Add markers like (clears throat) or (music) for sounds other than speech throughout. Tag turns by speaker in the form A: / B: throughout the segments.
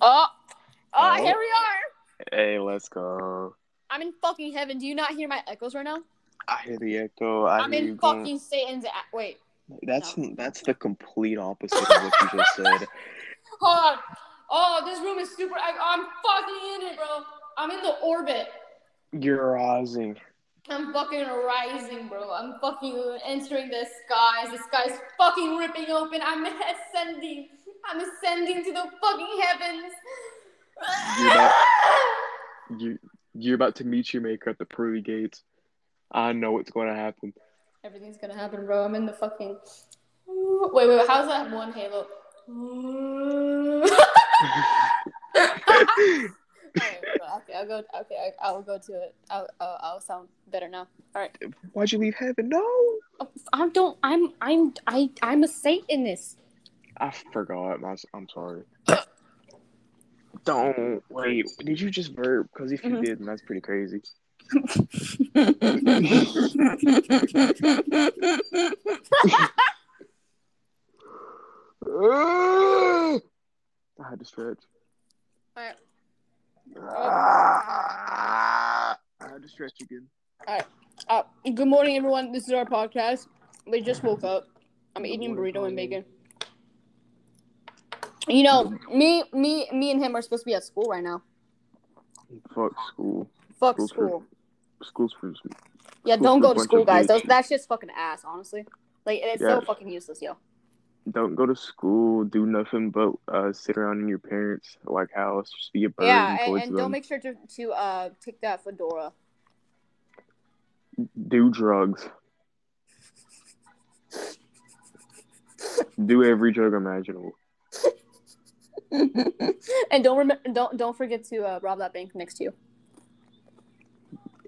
A: Oh, oh,
B: Oh.
A: here we are.
B: Hey, let's go.
A: I'm in fucking heaven. Do you not hear my echoes right now?
B: I hear the echo. I you
A: in
B: going-
A: fucking Satan's. A- Wait,
B: That's that's the complete opposite of what you just said. (laughs)
A: hold on. Oh, this room is super. I, I'm fucking in it, bro. I'm in the orbit.
B: You're rising.
A: I'm fucking rising, bro. I'm fucking entering the skies. The sky's fucking ripping open. I'm (laughs) ascending. I'm ascending to the fucking heavens.
B: You're not- You you're about to meet your maker at the pearly gates. I know what's going to happen.
A: Everything's gonna happen, bro. I'm in the fucking. Wait, wait, wait. How's that one Halo? (laughs) Okay, I'll go. Okay, I, I'll go to it. I'll, I'll, I'll sound better now. All right.
B: Why'd you leave heaven? No.
A: Oh, I don't. I'm. I'm. I. I'm a Satanist.
B: I forgot. My, I'm sorry. Don't wait. Did you just verb? Because if you
A: Mhm.
B: did, that's pretty crazy. I had to stretch.
A: Alright.
B: I had to stretch again.
A: Uh, good morning, everyone. This is our podcast. We just woke up. I'm eating burrito and bacon. You know, me, me, me, and him are supposed to be at school right now.
B: Fuck school.
A: Fuck
B: School's for-
A: school.
B: School's for
A: Yeah,
B: school's
A: don't go to school, guys. Those,
B: bitches.
A: that shit's fucking ass, honestly. Like, it's so fucking useless, yo.
B: don't go to school, do nothing but uh, sit around in your parents' like house, just be a burden
A: Yeah, and,
B: towards
A: and don't make sure to to uh take that fedora.
B: do drugs. do every drug imaginable. (laughs)
A: and don't remember, don't don't forget to uh, rob that bank next to you.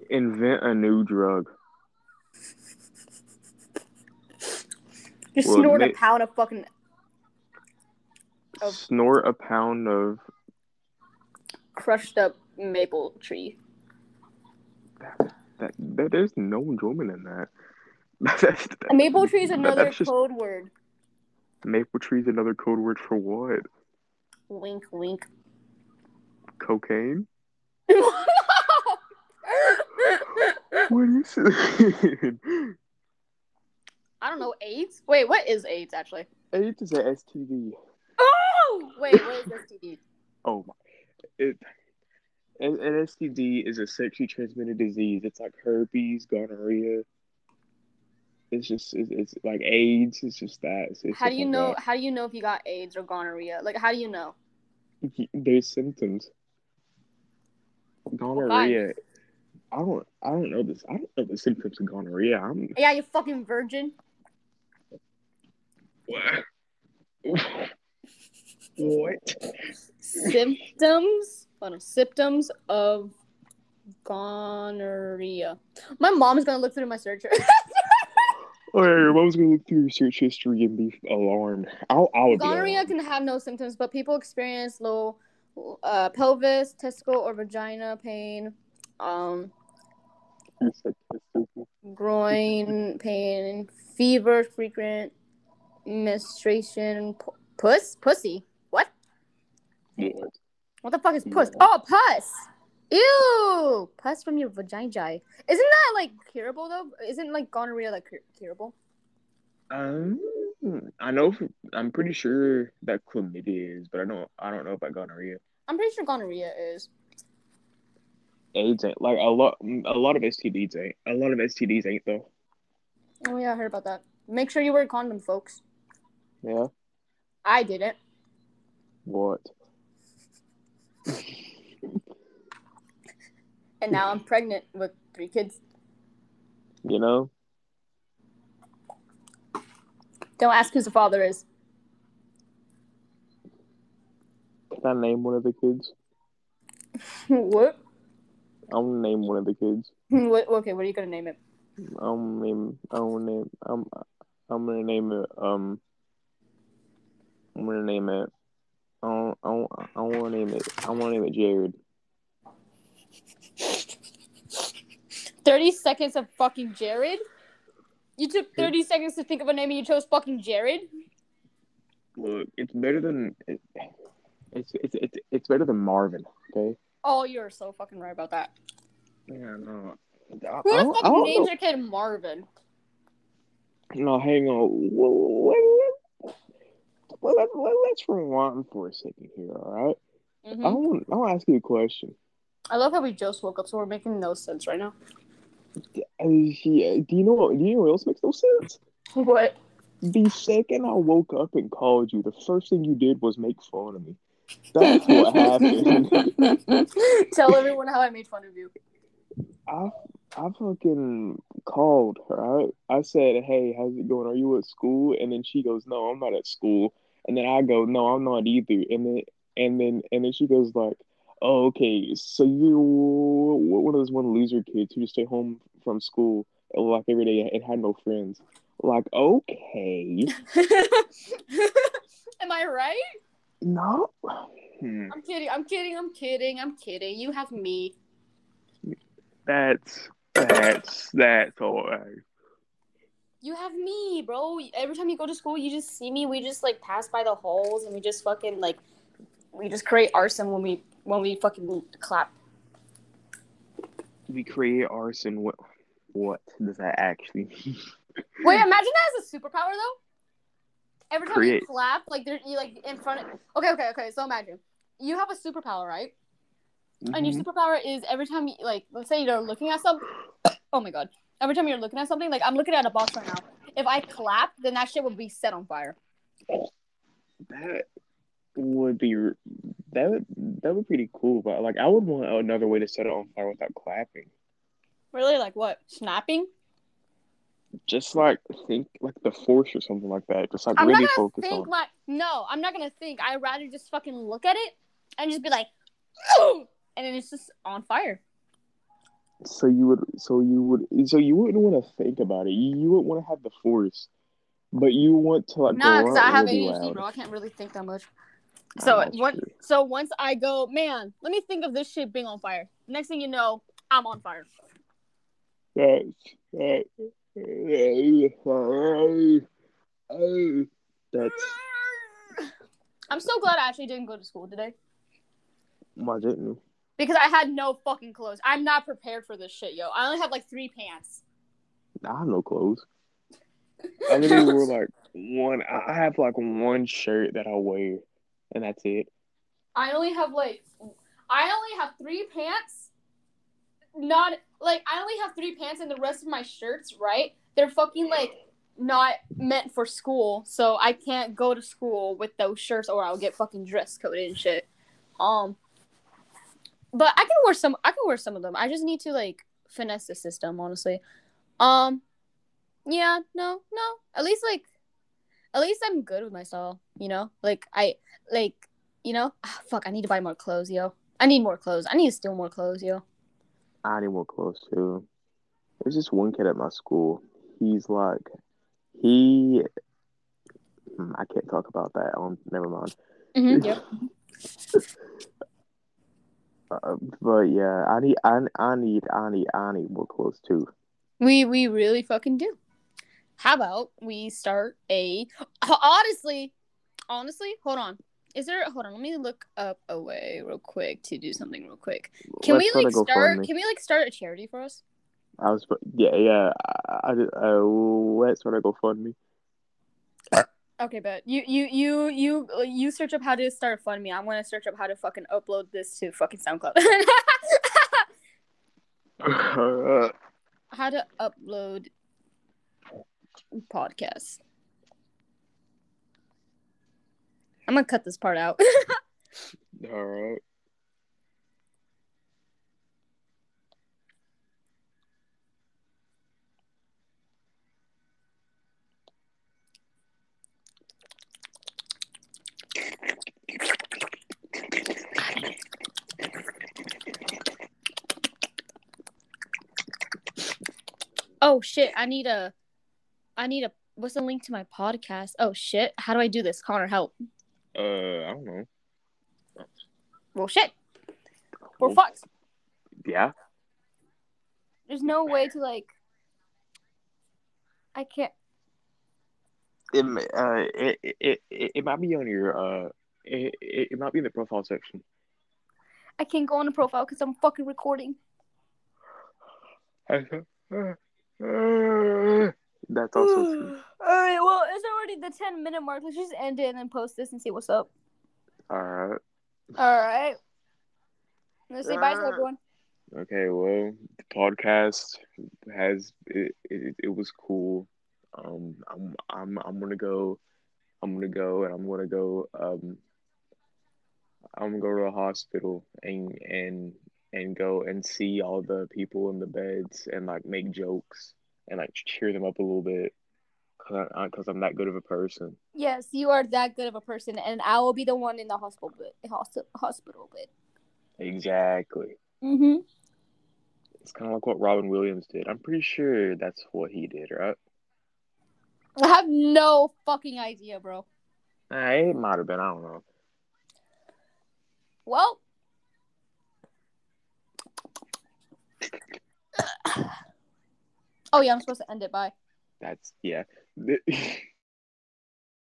B: Invent a new drug.
A: Just
B: Well,
A: snort a pound of fucking. Of-
B: Snort a pound of
A: crushed up maple tree.
B: that. that there's no enjoyment in that. (laughs) That's-
A: A maple tree is another
B: just-
A: code word.
B: maple tree is another code word for what?
A: Wink, wink. (laughs)
B: Cocaine? What are you saying?
A: I don't know. AIDS? Wait, what is AIDS actually?
B: AIDS is a STD.
A: Oh, wait, what is (laughs) STD?
B: Oh my! It an, an STD is a sexually transmitted disease. It's like herpes, gonorrhea. It's just it's, it's like AIDS. It's just that. It's, it's
A: How do you know? How do you know if you got AIDS or gonorrhea? Like, how do you know?
B: There's symptoms. Gonorrhea. I don't. I don't know this. I don't know the symptoms of gonorrhea. I'm.
A: Yeah, you fucking virgin. (laughs)
B: what?
A: Symptoms. Hold on, symptoms of gonorrhea. My mom's gonna look through my search. (laughs)
B: Oh, yeah, your mom's gonna look through your search history and be alarmed. I'll. I would be
A: Gonorrhea can have no symptoms, but people experience low uh, pelvis, testicle, or vagina pain, um,
B: You said testicle.
A: groin pain, fever, frequent menstruation, pu- puss, pussy. What?
B: What?
A: What the fuck is puss?
B: Yeah.
A: Oh, pus. Ew, pus from your vagina. Isn't that like curable though? Isn't like gonorrhea like cur- curable?
B: Um, I know. For, I'm pretty sure that chlamydia is, but I don't. I don't know about gonorrhea.
A: I'm pretty sure gonorrhea is.
B: AIDS ain't like a lot. A lot of STDs ain't. A lot of STDs ain't though.
A: Oh yeah, I heard about that. Make sure you wear a condom, folks.
B: Yeah.
A: I didn't.
B: What? (laughs)
A: And now I'm pregnant with three kids.
B: You know.
A: Don't ask who the father is.
B: Can I name one of the kids? (laughs)
A: what?
B: I'm gonna name one of the kids. (laughs)
A: what? Okay, what are you gonna name it?
B: I'm name. I'm gonna name. I'm. I'm gonna name it. Um. I'm gonna name it. I don't, I don't, I want to name it. I want to name it Jared.
A: Thirty seconds of fucking Jared. You took thirty seconds to think of a name and you chose fucking Jared.
B: Look, it's better than. It, It's it's it's it's better than Marvin. Okay.
A: Oh, you're so fucking right about that.
B: Yeah, no.
A: Who the fuck names their kid Marvin?
B: No, hang on. Well, let, well, let, let, let's rewind for a second here, all right?
A: Mhm.
B: I want I want to ask you a question.
A: I love how we just woke up, so we're making no sense right now.
B: Yeah, do you know what? Do you know what else makes no sense?
A: What?
B: The second I woke up and called you, the first thing you did was make fun of me. That's what happened. (laughs)
A: Tell everyone how I made fun of you.
B: I I fucking called her. I, I said, "Hey, how's it going? Are you at school?" And then she goes, "No, I'm not at school." And then I go, "No, I'm not either." And then and then and then she goes like, "Oh, okay. So you're one of those one loser kids who just stay home from school like every day and had no friends." Like, okay, (laughs)
A: Am I right?
B: no. Hmm.
A: I'm kidding. I'm kidding. I'm kidding. I'm kidding. You have me.
B: That's that's that's all right.
A: You have me, bro. Every time you go to school, you just see me. We just like pass by the halls and we just fucking like we just create arson when we when we fucking clap.
B: We create arson. What what does that actually mean? (laughs)
A: Wait, imagine that as a superpower though. Every time
B: Create.
A: you clap, like there, you like in front of. Okay, okay, okay. So imagine you have a superpower, right? And your
B: Mhm.
A: superpower is every time you like, let's say you're looking at something. (coughs) Oh my god! Every time you're looking at something, like I'm looking at a box right now. If I clap, then that shit would be set on fire.
B: That would be that would that would be pretty cool. But like, I would want another way to set it on fire without clapping.
A: Really, like what? Snapping?
B: Just like think like the force or something like that. Just like
A: I'm
B: really focus
A: think
B: on.
A: like no. I'm not gonna think. I'd rather just fucking look at it and just be like, "Ooh!" (clears throat) and then it's just on fire.
B: So you would, so you would, so you wouldn't want to think about it. You, you wouldn't want to have the force, but you want to like No,
A: because I have ADHD,
B: loud.
A: bro. I can't really think that much. So what? So once I go, man, let me think of this shit being on fire. Next thing you know, I'm on fire.
B: That's. That's
A: I'm so glad I actually didn't go to school today
B: why didn't you?
A: because I had no fucking clothes. I'm not prepared for this shit, yo. I only have like three pants.
B: I have no clothes. (laughs) I literally wore like one. I have like one shirt that I wear, and that's it.
A: I only have like I only have three pants. Not like I only have three pants and the rest of my shirts, right? They're fucking like not meant for school, so I can't go to school with those shirts or I'll get fucking dress coded and shit. Um but I can wear some I can wear some of them. I just need to like finesse the system, honestly. Um yeah, no, no. At least like at least I'm good with my style, you know? Like I like you know, ah, fuck, I need to buy more clothes, yo. I need more clothes. I need to steal more clothes, yo.
B: I need more clothes too. There's this one kid at my school. He's like, he. Hmm, I can't talk about that. Um, never mind.
A: Mm-hmm, (laughs) yep.
B: Uh, but yeah, I need, I, I need, I need, I need more clothes too.
A: We we really fucking do. How about we start a honestly, honestly, hold on. Is there hold on, let me look up a way real quick to do something real quick. Can
B: Let's
A: we like start can we like start a charity for us?
B: I was, yeah, yeah. I, I, did- uh, let's try to go fund me.
A: Okay, but you you you you you search up how to start a fund me. I'm gonna search up how to fucking upload this to fucking SoundCloud. (laughs) How to upload podcasts. I'm gonna cut this part out. (laughs)
B: all right.
A: oh shit! I need a. I need a. What's the link to my podcast? Oh shit! How do I do this? Connor, help.
B: Uh, I don't know.
A: Well, shit. We're
B: Well,
A: fucked.
B: Yeah.
A: There's no way to like. I can't.
B: It, uh, it, it, it, it might be on your uh It, it, it might be in the profile section.
A: I can't go on the profile because I'm fucking recording.
B: That's also true.
A: All right. Well, it's already the ten minute mark. Let's just end it and then post this and see what's up.
B: All right.
A: All right. Let's say bye to everyone.
B: Okay. Well, the podcast has it. It, it was cool. Um, I'm I'm I'm gonna go. I'm gonna go and I'm gonna go. Um, I'm gonna go to the hospital and and and go and see all the people in the beds and like make jokes and like cheer them up a little bit. Cause, I, cause I'm that good of a person.
A: Yes, you are that good of a person, and I will be the one in the hospital bed. Hospital hospital bed.
B: Exactly.
A: Mm-hmm.
B: It's kind of like what Robin Williams did. I'm pretty sure that's what he did, right?
A: I have no fucking idea, bro.
B: Nah, it might have been. I don't know.
A: Well. Oh yeah, I'm supposed to end it by.
B: That's yeah. (laughs) (laughs)